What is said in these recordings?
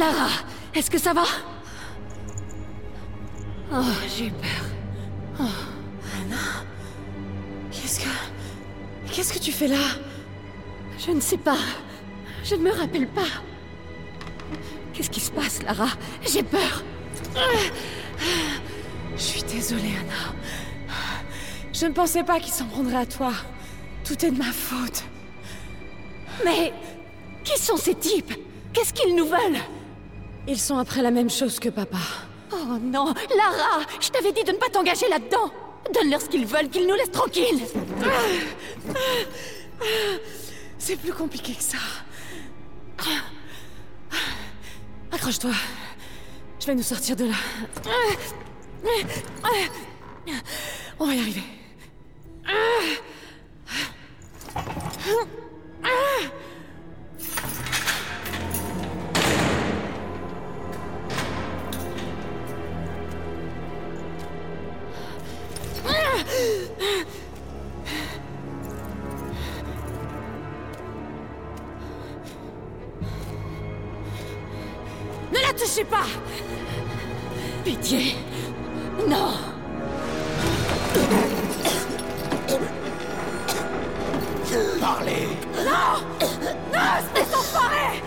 Lara, est-ce que ça va? Oh, j'ai peur. Qu'est-ce que... Qu'est-ce que tu fais là? Je ne sais pas. Je ne me rappelle pas. Qu'est-ce qui se passe, Lara? J'ai peur. Je suis désolée, Anna. Je ne pensais pas qu'il s'en prendrait à toi. Tout est de ma faute. Mais... Qui sont ces types? Qu'est-ce qu'ils nous veulent? Ils sont après la même chose que papa. Oh non Lara Je t'avais dit de ne pas t'engager là-dedans Donne-leur ce qu'ils veulent, qu'ils nous laissent tranquilles C'est plus compliqué que ça. Accroche-toi. Je vais nous sortir de là. On va y arriver. Ne la touchez pas. Pitié. Non. Parlez. Non. Non, espèce d'enfoiré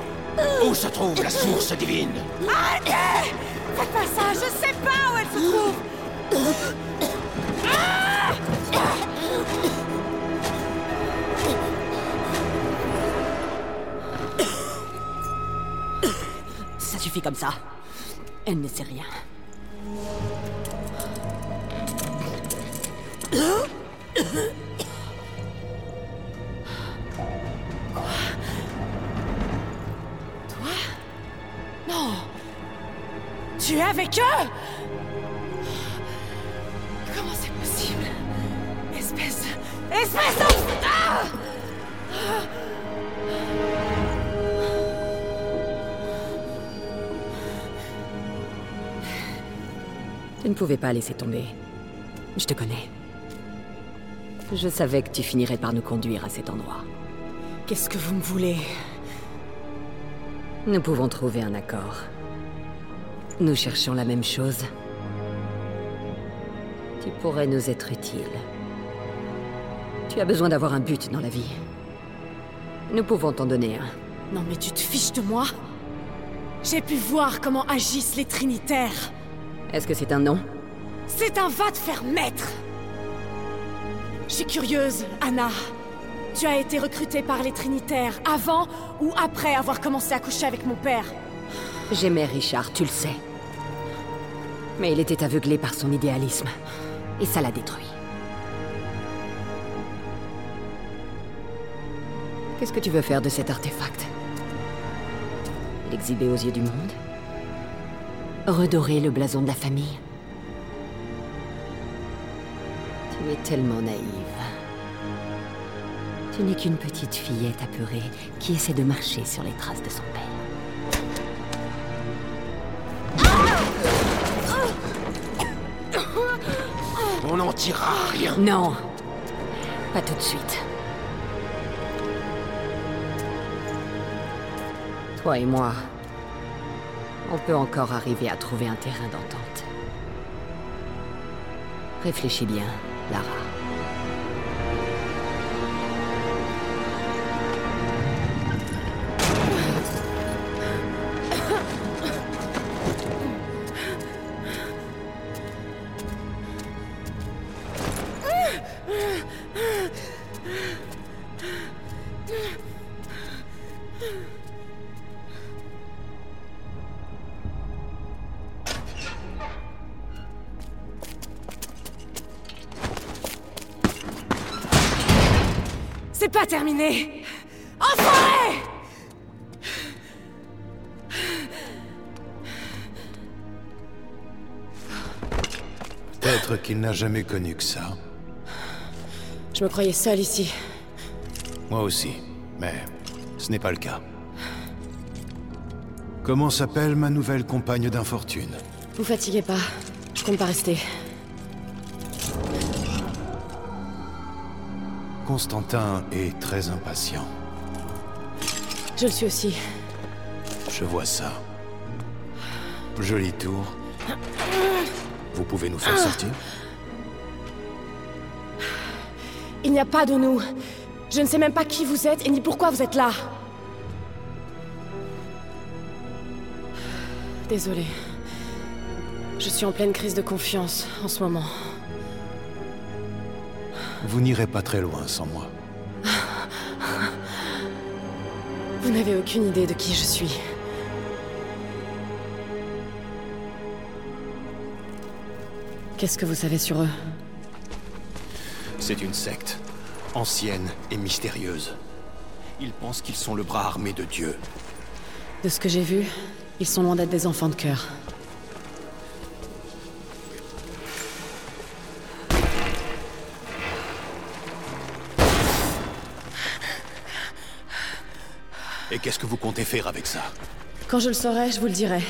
Où se trouve la source divine? Arrêtez. Faites pas ça, je sais pas où elle se trouve comme ça. Elle ne sait rien. Non Tu es avec eux Comment c'est possible Espèce... Espèce. Ne pouvais pas laisser tomber. Je te connais. Je savais que tu finirais par nous conduire à cet endroit. Qu'est-ce que vous me voulez? Nous pouvons trouver un accord. Nous cherchons la même chose. Tu pourrais nous être utile. Tu as besoin d'avoir un but dans la vie. Nous pouvons t'en donner un. Non mais tu te fiches de moi? J'ai pu voir comment agissent les Trinitaires. Est-ce que c'est un nom? C'est un va te faire mettre Je suis curieuse, Anna. Tu as été recrutée par les Trinitaires avant ou après avoir commencé à coucher avec mon père? J'aimais Richard, tu le sais. Mais il était aveuglé par son idéalisme. Et ça l'a détruit. Qu'est-ce que tu veux faire de cet artefact? L'exhiber aux yeux du monde? Redorer le blason de la famille Tu es tellement naïve. Tu n'es qu'une petite fillette apeurée qui essaie de marcher sur les traces de son père. On n'en tirera rien. Non Pas tout de suite. Toi et moi, on peut encore arriver à trouver un terrain d'entente. Réfléchis bien, Lara. N'a jamais connu que ça. Je me croyais seule ici. Moi aussi, mais ce n'est pas le cas. Comment s'appelle ma nouvelle compagne d'infortune? Vous fatiguez pas. Je compte pas rester. Constantin est très impatient. Je le suis aussi. Je vois ça. Joli tour. Vous pouvez nous faire sortir? N'y a pas de nous. Je ne sais même pas qui vous êtes et ni pourquoi vous êtes là. Désolée. Je suis en pleine crise de confiance en ce moment. Vous n'irez pas très loin sans moi. Vous n'avez aucune idée de qui je suis. Qu'est-ce que vous savez sur eux? C'est une secte, ancienne et mystérieuse. Ils pensent qu'ils sont le bras armé de Dieu. De ce que j'ai vu, ils sont loin d'être des enfants de cœur. Et qu'est-ce que vous comptez faire avec ça? Quand je le saurai, je vous le dirai.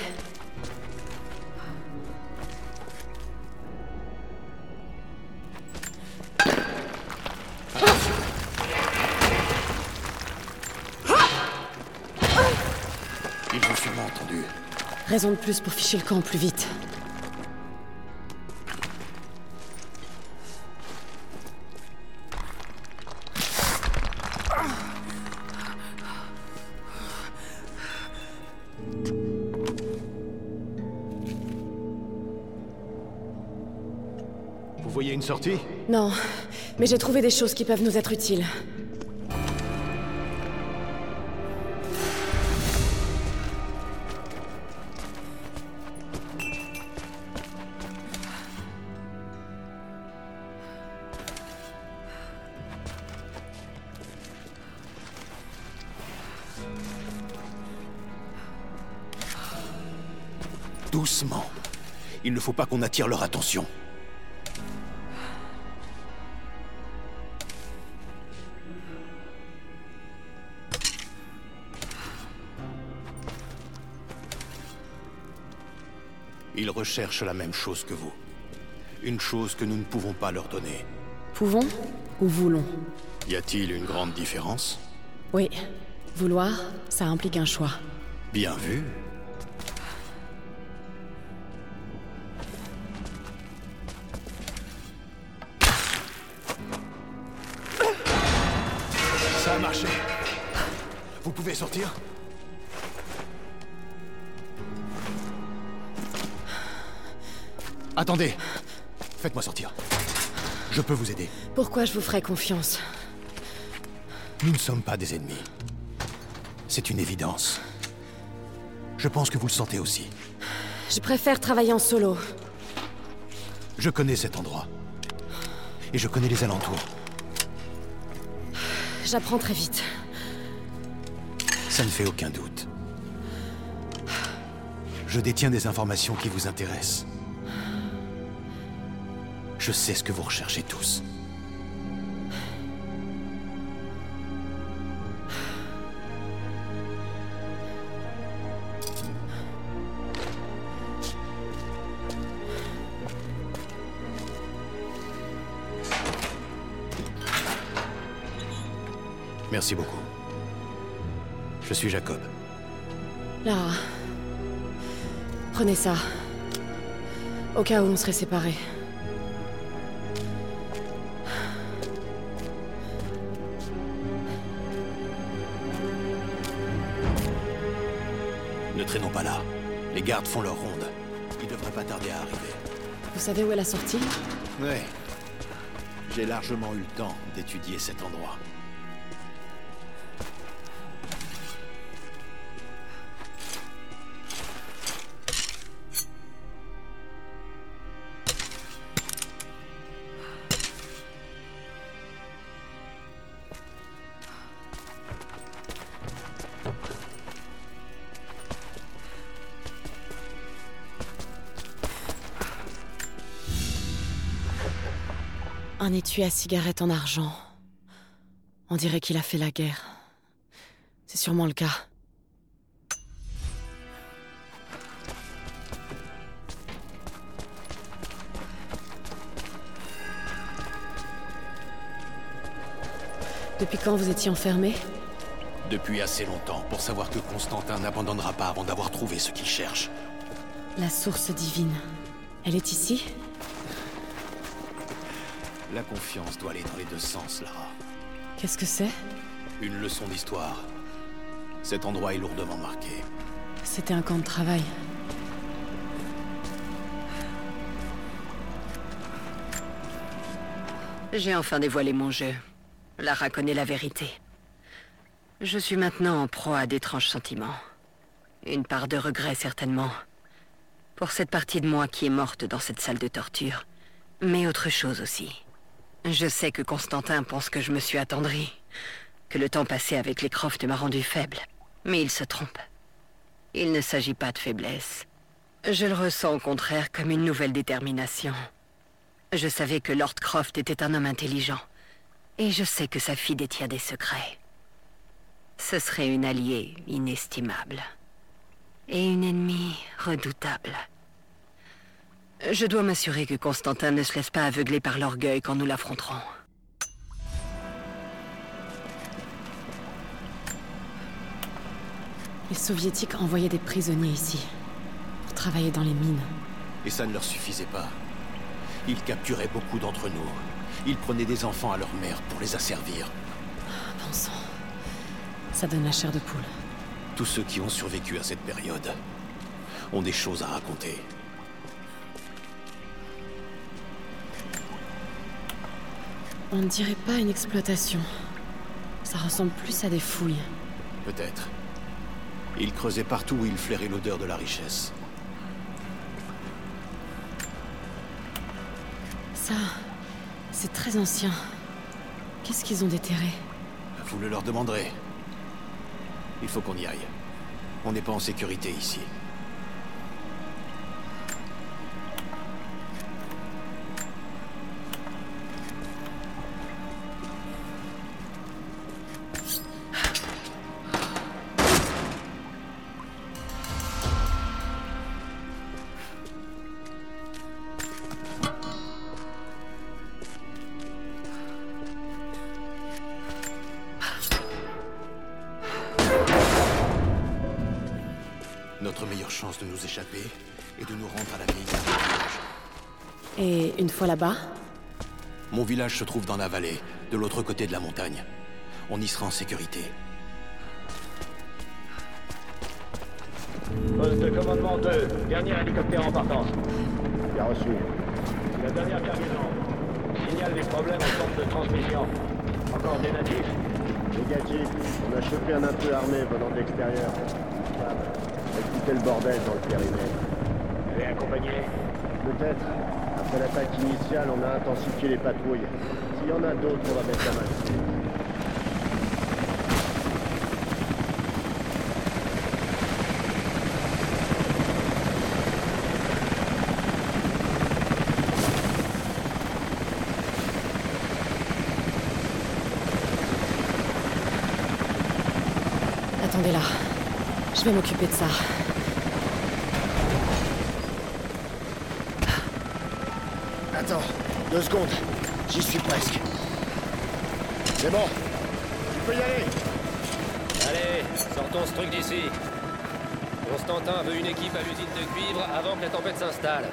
Raison de plus pour ficher le camp plus vite. Vous voyez une sortie? Non, mais j'ai trouvé des choses qui peuvent nous être utiles. Faut pas qu'on attire leur attention. Ils recherchent la même chose que vous. Une chose que nous ne pouvons pas leur donner. Pouvons ou voulons? Y a-t-il une grande différence? Oui. Vouloir, ça implique un choix. Bien vu. Attendez. Faites-moi sortir. Je peux vous aider. Pourquoi je vous ferais confiance? Nous ne sommes pas des ennemis. C'est une évidence. Je pense que vous le sentez aussi. Je préfère travailler en solo. Je connais cet endroit. Et je connais les alentours. J'apprends très vite. Ça ne fait aucun doute. Je détiens des informations qui vous intéressent. Je sais ce que vous recherchez tous. Merci beaucoup. Je suis Jacob. Lara. Prenez ça. Au cas où on serait séparés. Font leur ronde. Ils devraient pas tarder à arriver. Vous savez où est la sortie? Ouais. J'ai largement eu le temps d'étudier cet endroit. Un étui à cigarette en argent. On dirait qu'il a fait la guerre. C'est sûrement le cas. Depuis quand vous étiez enfermé? Depuis assez longtemps, pour savoir que Constantin n'abandonnera pas avant d'avoir trouvé ce qu'il cherche. La source divine. Elle est ici? La confiance doit aller dans les deux sens, Lara. Qu'est-ce que c'est? Une leçon d'histoire. Cet endroit est lourdement marqué. C'était un camp de travail. J'ai enfin dévoilé mon jeu. Lara connaît la vérité. Je suis maintenant en proie à d'étranges sentiments. Une part de regret, certainement. Pour cette partie de moi qui est morte dans cette salle de torture. Mais autre chose aussi. Je sais que Constantin pense que je me suis attendri. Que le temps passé avec les Croft m'a rendu faible. Mais il se trompe. Il ne s'agit pas de faiblesse. Je le ressens au contraire comme une nouvelle détermination. Je savais que Lord Croft était un homme intelligent. Et je sais que sa fille détient des secrets. Ce serait une alliée inestimable. Et une ennemie redoutable. Je dois m'assurer que Constantin ne se laisse pas aveugler par l'orgueil quand nous l'affronterons. Les soviétiques envoyaient des prisonniers ici. Pour travailler dans les mines. Et ça ne leur suffisait pas. Ils capturaient beaucoup d'entre nous. Ils prenaient des enfants à leur mère pour les asservir. Bon sang. Ça donne la chair de poule. Tous ceux qui ont survécu à cette période ont des choses à raconter. On ne dirait pas une exploitation. Ça ressemble plus à des fouilles. Peut-être. Ils creusaient partout où ils flairaient l'odeur de la richesse. Ça, c'est très ancien. Qu'est-ce qu'ils ont déterré? Vous le leur demanderez. Il faut qu'on y aille. On n'est pas en sécurité ici. Là-bas Mon village se trouve dans la vallée, de l'autre côté de la montagne. On y sera en sécurité. Poste de commandement 2, dernier hélicoptère en partance. Bien reçu. La dernière cargaison. Signale des problèmes en centre de transmission. Encore des natifs Négatif. On a chopé un intrus armé venant de l'extérieur. Écoutez le bordel dans le périmètre. Elle est accompagnée Peut-être. L'attaque initiale, on a intensifié les patrouilles. S'il y en a d'autres, on va mettre la main. Attendez là. Je vais m'occuper de ça. Deux secondes. J'y suis presque. C'est bon. Tu peux y aller. Allez, sortons ce truc d'ici. Constantin veut une équipe à l'usine de cuivre avant que la tempête s'installe.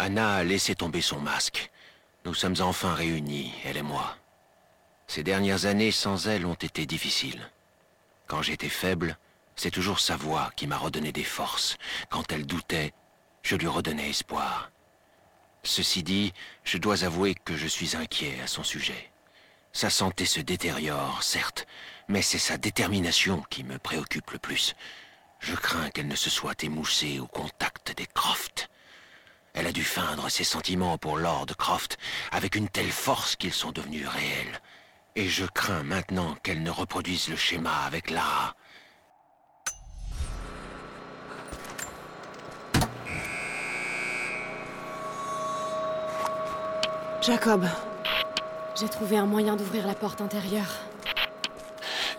Anna a laissé tomber son masque. Nous sommes enfin réunis, elle et moi. Ces dernières années sans elle ont été difficiles. Quand j'étais faible, c'est toujours sa voix qui m'a redonné des forces. Quand elle doutait, je lui redonnais espoir. Ceci dit, je dois avouer que je suis inquiet à son sujet. Sa santé se détériore, certes, mais c'est sa détermination qui me préoccupe le plus. Je crains qu'elle ne se soit émoussée au contact des Croft. Elle a dû feindre ses sentiments pour Lord Croft avec une telle force qu'ils sont devenus réels. Et je crains maintenant qu'elle ne reproduise le schéma avec Lara. Jacob, j'ai trouvé un moyen d'ouvrir la porte intérieure.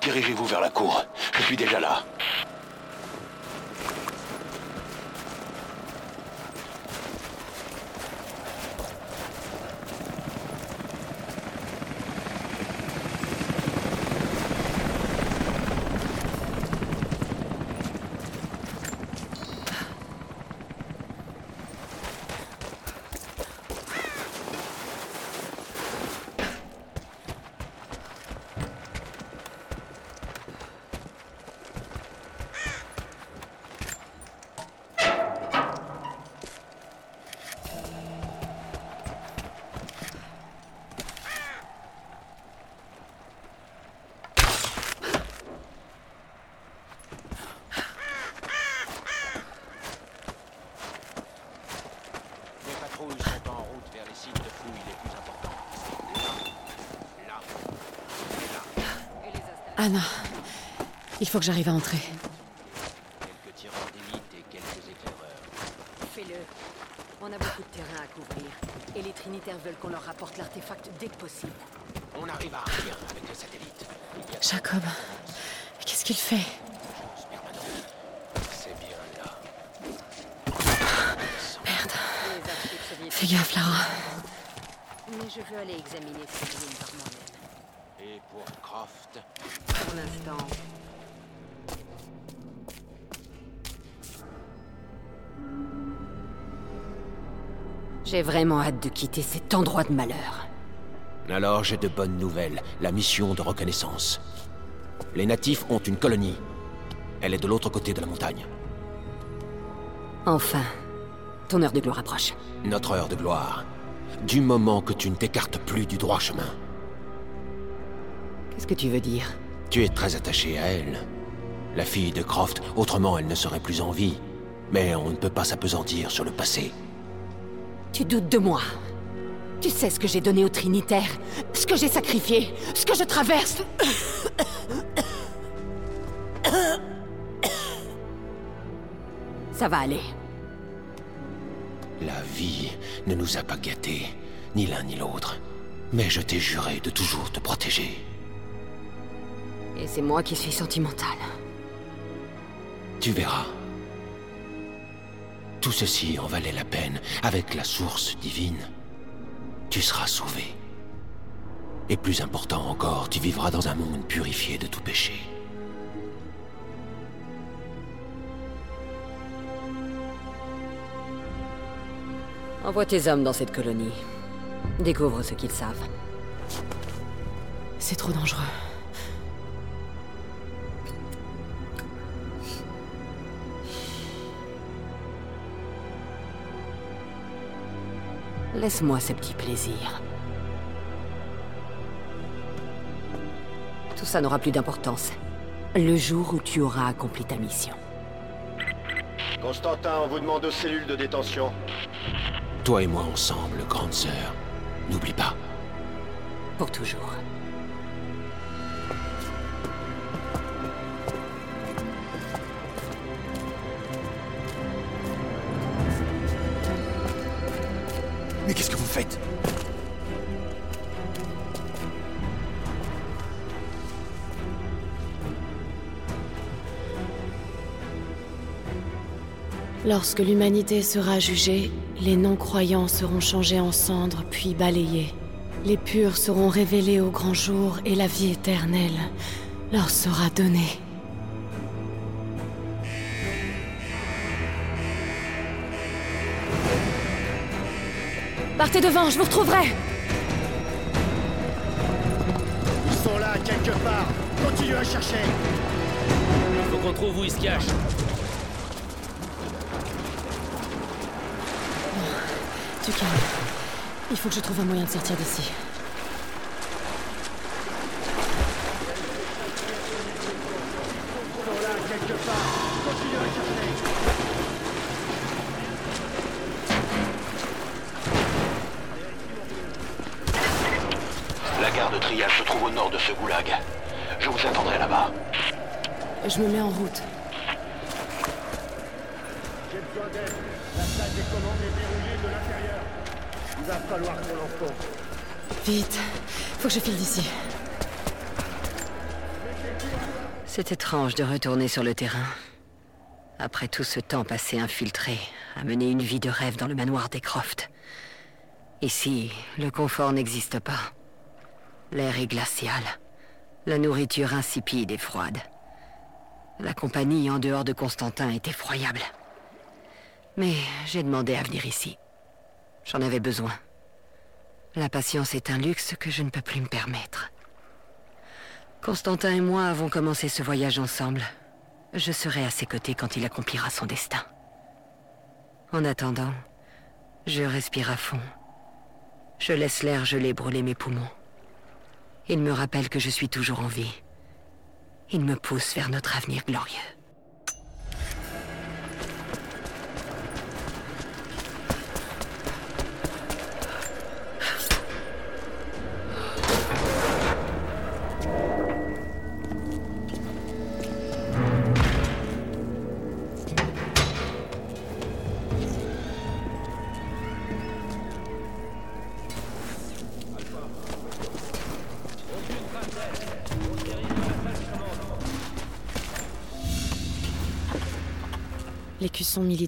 Dirigez-vous vers la cour. Je suis déjà là. Anna, il faut que j'arrive à entrer. Quelques tireurs d'élite et quelques éclaireurs. Fais-le. On a beaucoup de terrain à couvrir. Et les Trinitaires veulent qu'on leur rapporte l'artefact dès que possible. On arrive à rien avec le satellite. Jacob, qu'est-ce qu'il fait? C'est bien là. Merde. Fais gaffe, Lara. Mais je veux aller examiner ces ruines par moi-même. Et pour Croft, Pour l'instant, j'ai vraiment hâte de quitter cet endroit de malheur. Alors j'ai de bonnes nouvelles. La mission de reconnaissance. Les natifs ont une colonie. Elle est de l'autre côté de la montagne. Enfin, ton heure de gloire approche. Notre heure de gloire. Du moment que tu ne t'écartes plus du droit chemin. Qu'est-ce que tu veux dire? Tu es très attaché à elle. La fille de Croft, autrement elle ne serait plus en vie. Mais on ne peut pas s'apesantir sur le passé. Tu doutes de moi Tu sais ce que j'ai donné aux Trinitaires Ce que j'ai sacrifié Ce que je traverse Ça va aller. La vie ne nous a pas gâtés, ni l'un ni l'autre. Mais je t'ai juré de toujours te protéger. Et c'est moi qui suis sentimentale. Tu verras. Tout ceci en valait la peine avec la source divine. Tu seras sauvé. Et plus important encore, tu vivras dans un monde purifié de tout péché. Envoie tes hommes dans cette colonie. Découvre ce qu'ils savent. C'est trop dangereux. Laisse-moi ce petit plaisir. Tout ça n'aura plus d'importance. Le jour où tu auras accompli ta mission. Constantin, on vous demande aux cellules de détention. Toi et moi ensemble, grande sœur. N'oublie pas. Pour toujours. Lorsque l'humanité sera jugée, les non-croyants seront changés en cendres puis balayés. Les purs seront révélés au grand jour et la vie éternelle leur sera donnée. Partez devant, je vous retrouverai Ils sont là, quelque part. Continue à chercher. Faut qu'on trouve où ils se cachent. Tu calmes. Il faut que je trouve un moyen de sortir d'ici. La gare de triage se trouve au nord de ce goulag. Je vous attendrai là-bas. Je me mets en route. Je file d'ici. C'est étrange de retourner sur le terrain. Après tout ce temps passé infiltré, à mener une vie de rêve dans le manoir des Croft. Ici, le confort n'existe pas. L'air est glacial. La nourriture insipide et froide. La compagnie en dehors de Constantin est effroyable. Mais j'ai demandé à venir ici. J'en avais besoin. La patience est un luxe que je ne peux plus me permettre. Constantin et moi avons commencé ce voyage ensemble. Je serai à ses côtés quand il accomplira son destin. En attendant, je respire à fond. Je laisse l'air gelé brûler mes poumons. Il me rappelle que je suis toujours en vie. Il me pousse vers notre avenir glorieux.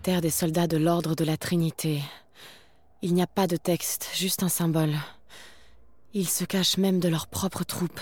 Des soldats de l'Ordre de la Trinité. Il n'y a pas de texte, juste un symbole. Ils se cachent même de leurs propres troupes.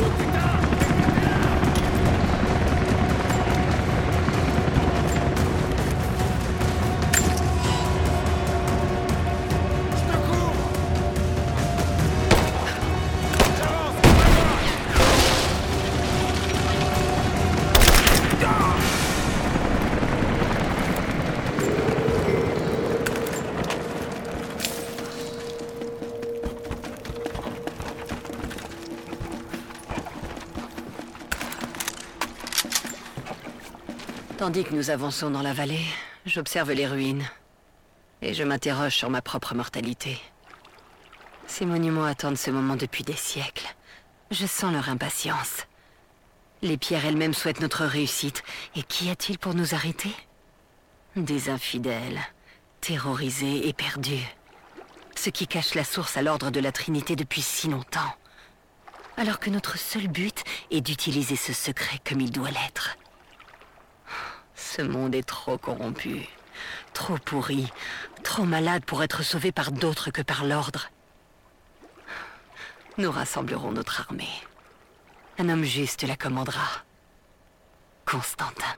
撃ってきた Tandis que nous avançons dans la vallée, j'observe les ruines. Et je m'interroge sur ma propre mortalité. Ces monuments attendent ce moment depuis des siècles. Je sens leur impatience. Les pierres elles-mêmes souhaitent notre réussite. Et qu'y a-t-il pour nous arrêter? Des infidèles, terrorisés et perdus. Ceux qui cachent la source à l'ordre de la Trinité depuis si longtemps. Alors que notre seul but est d'utiliser ce secret comme il doit l'être. Ce monde est trop corrompu, trop pourri, trop malade pour être sauvé par d'autres que par l'ordre. Nous rassemblerons notre armée. Un homme juste la commandera. Constantin.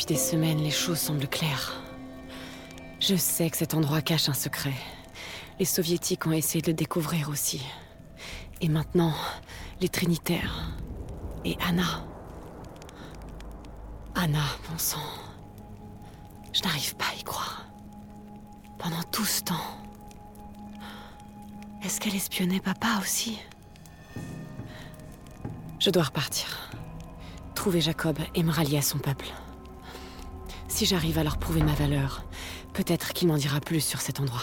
Depuis des semaines, les choses semblent claires. Je sais que cet endroit cache un secret. Les soviétiques ont essayé de le découvrir aussi. Et maintenant, les Trinitaires. Et Anna. Anna, bon sang. Je n'arrive pas à y croire. Pendant tout ce temps. Est-ce qu'elle espionnait papa aussi? Je dois repartir. Trouver Jacob et me rallier à son peuple. Si j'arrive à leur prouver ma valeur, peut-être qu'il m'en dira plus sur cet endroit.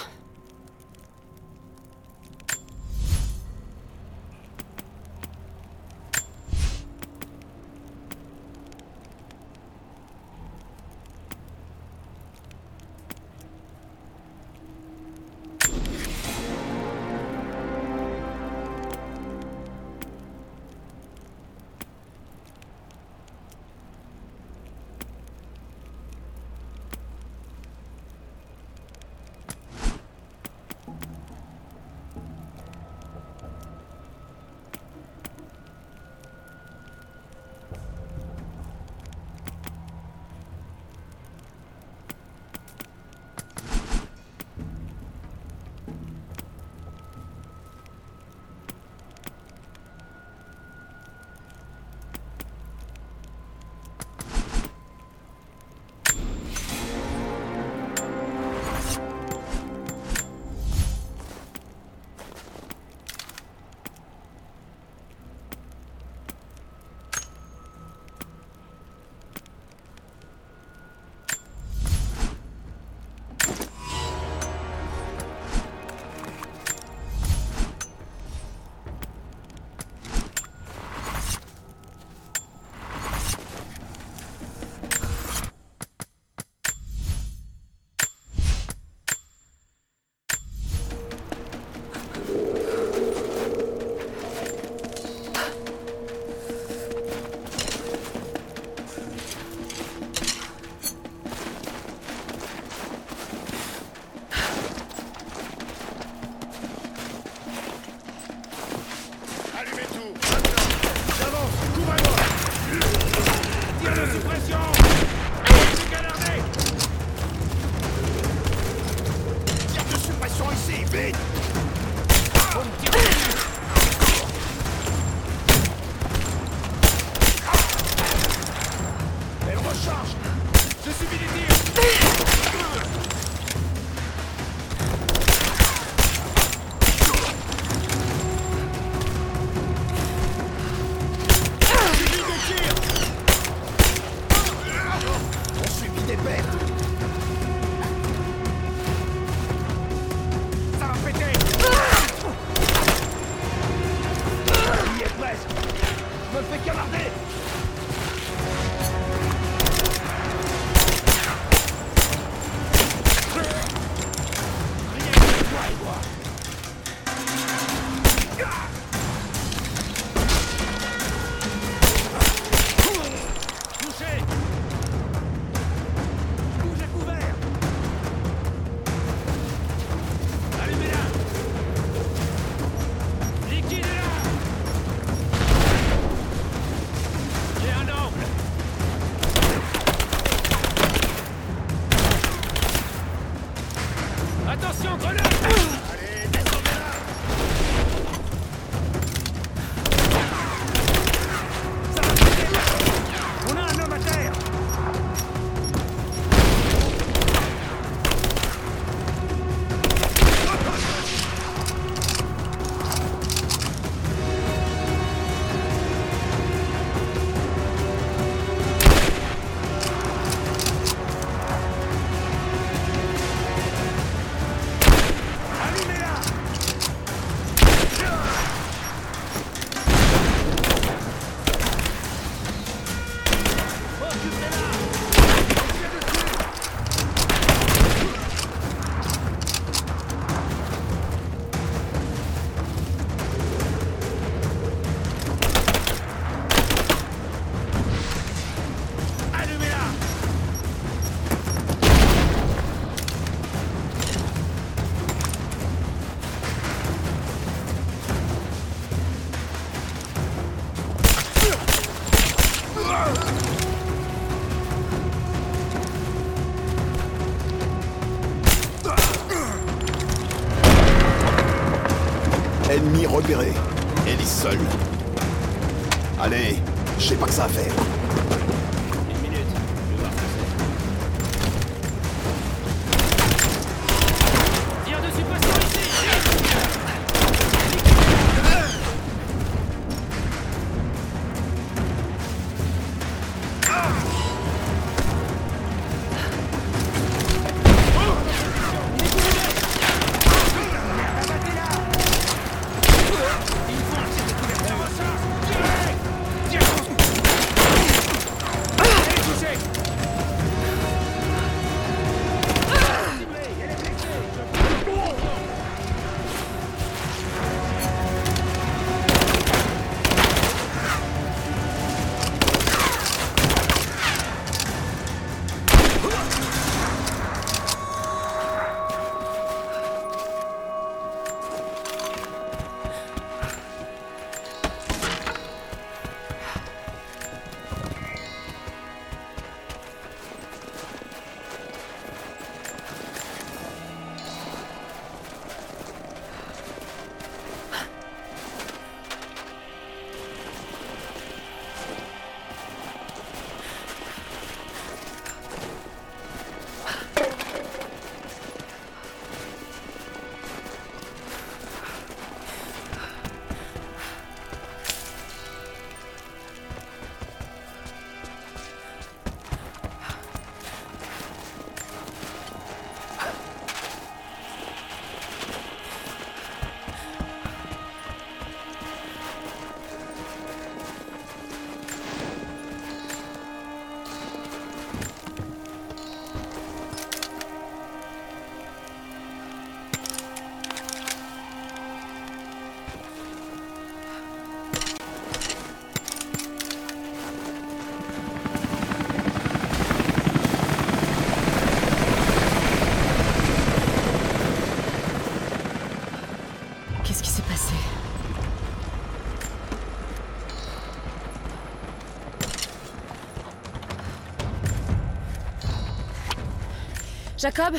Jacob,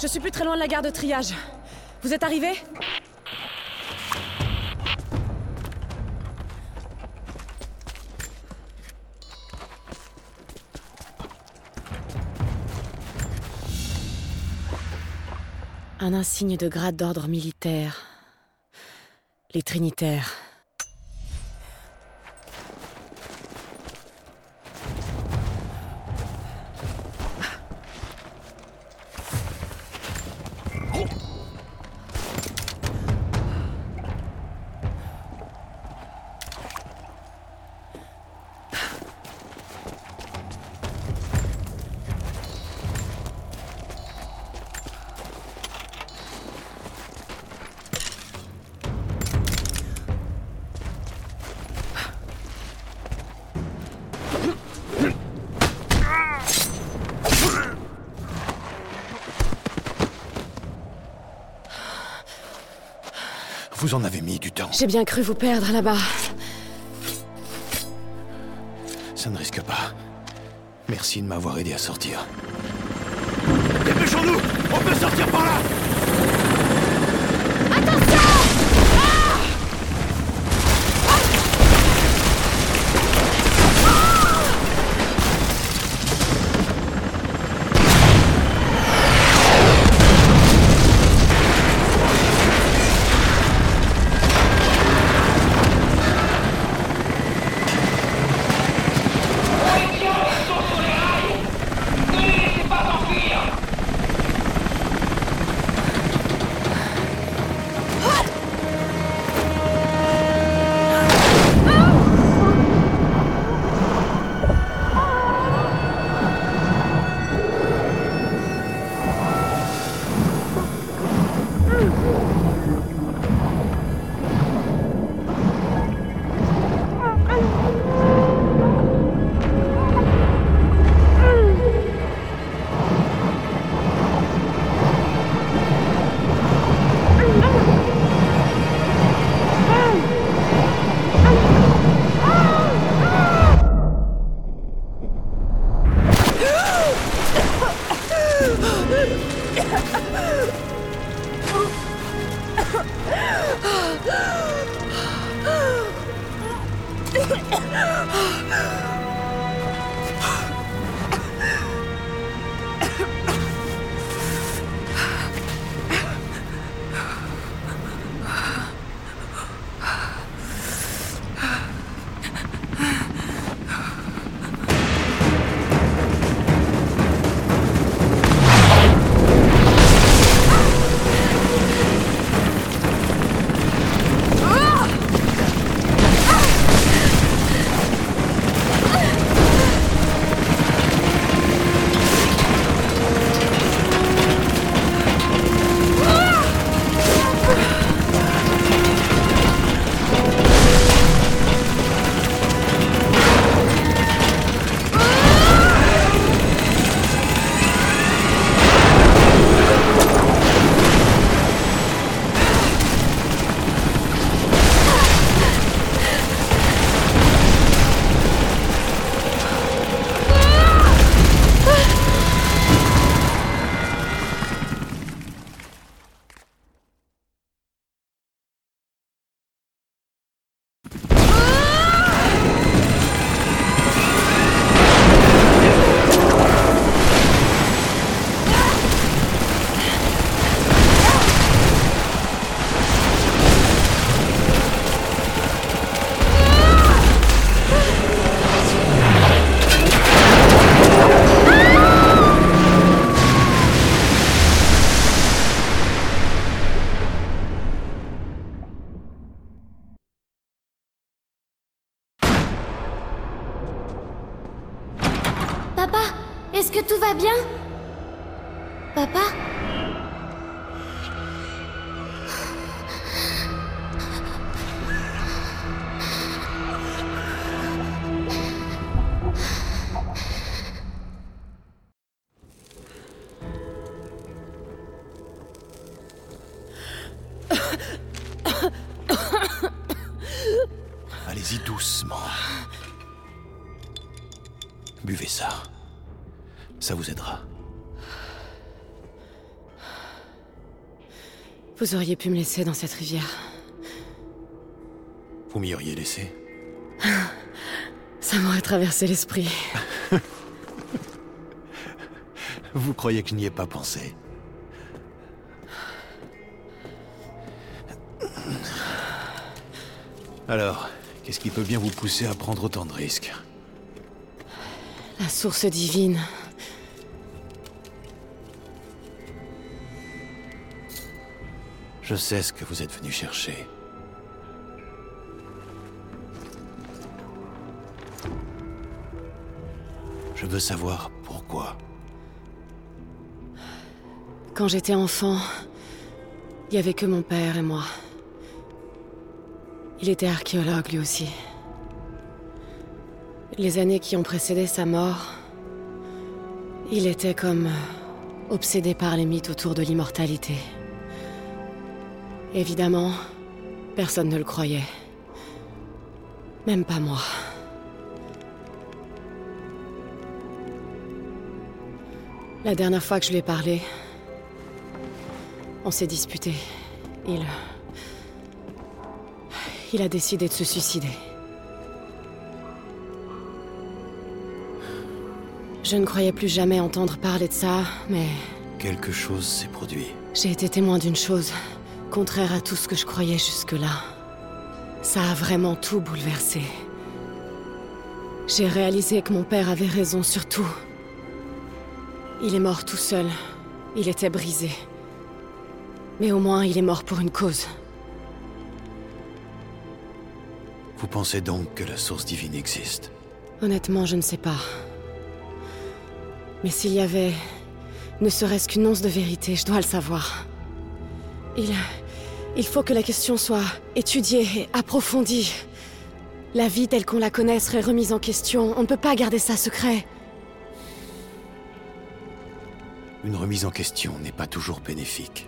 je suis plus très loin de la gare de triage. Vous êtes arrivé? Un insigne de grade d'ordre militaire. Les Trinitaires. Temps. J'ai bien cru vous perdre là-bas. Ça ne risque pas. Merci de m'avoir aidé à sortir. Vous auriez pu me laisser dans cette rivière. Vous m'y auriez laissé Ça m'aurait traversé l'esprit. Vous croyez que je n'y ai pas pensé Alors, qu'est-ce qui peut bien vous pousser à prendre autant de risques? La source divine. Je sais ce que vous êtes venu chercher. Je veux savoir pourquoi. Quand j'étais enfant, il y avait que mon père et moi. Il était archéologue lui aussi. Les années qui ont précédé sa mort, il était comme obsédé par les mythes autour de l'immortalité. Évidemment, personne ne le croyait. Même pas moi. La dernière fois que je lui ai parlé, on s'est disputé. Il... Il a décidé de se suicider. Je ne croyais plus jamais entendre parler de ça, mais Quelque chose s'est produit. j'ai été témoin d'une chose, contraire à tout ce que je croyais jusque-là. Ça a vraiment tout bouleversé. J'ai réalisé que mon père avait raison sur tout. Il est mort tout seul. Il était brisé. Mais au moins, il est mort pour une cause. Vous pensez donc que la source divine existe? Honnêtement, je ne sais pas. Mais s'il y avait ne serait-ce qu'une once de vérité, je dois le savoir. Il... Il faut que la question soit étudiée et approfondie. La vie telle qu'on la connaît serait remise en question. On ne peut pas garder ça secret. Une remise en question n'est pas toujours bénéfique.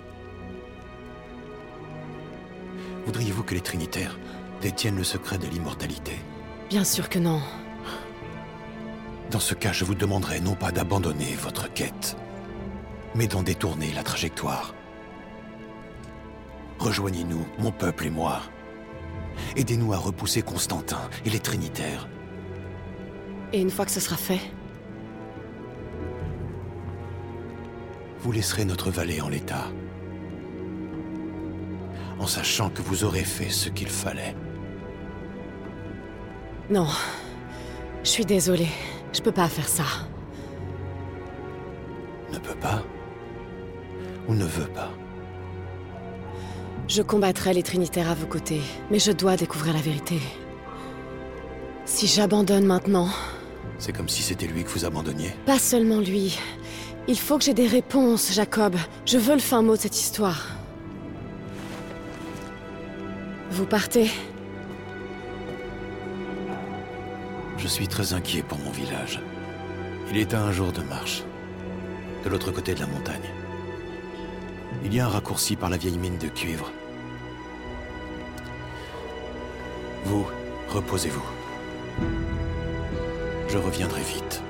Voudriez-vous que les Trinitaires détiennent le secret de l'immortalité? Bien sûr que non. Dans ce cas, je vous demanderai non pas d'abandonner votre quête, mais d'en détourner la trajectoire. Rejoignez-nous, mon peuple et moi. Aidez-nous à repousser Constantin et les Trinitaires. Et une fois que ce sera fait, Vous laisserez notre vallée en l'état. En sachant que vous aurez fait ce qu'il fallait. non. Je suis désolée. Je peux pas faire ça. Ne peut pas Ou ne veut pas? Je combattrai les Trinitaires à vos côtés, mais je dois découvrir la vérité. Si j'abandonne maintenant, C'est comme si c'était lui que vous abandonniez. pas seulement lui. Il faut que j'ai des réponses, Jacob. Je veux le fin mot de cette histoire. Vous partez? Je suis très inquiet pour mon village. Il est à un jour de marche. De l'autre côté de la montagne. Il y a un raccourci par la vieille mine de cuivre. Vous, reposez-vous. Je reviendrai vite.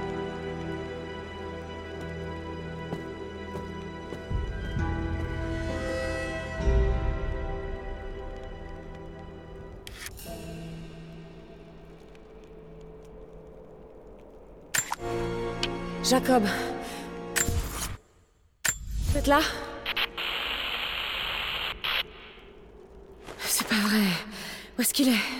Jacob. Vous êtes là? C'est pas vrai. Où est-ce qu'il est?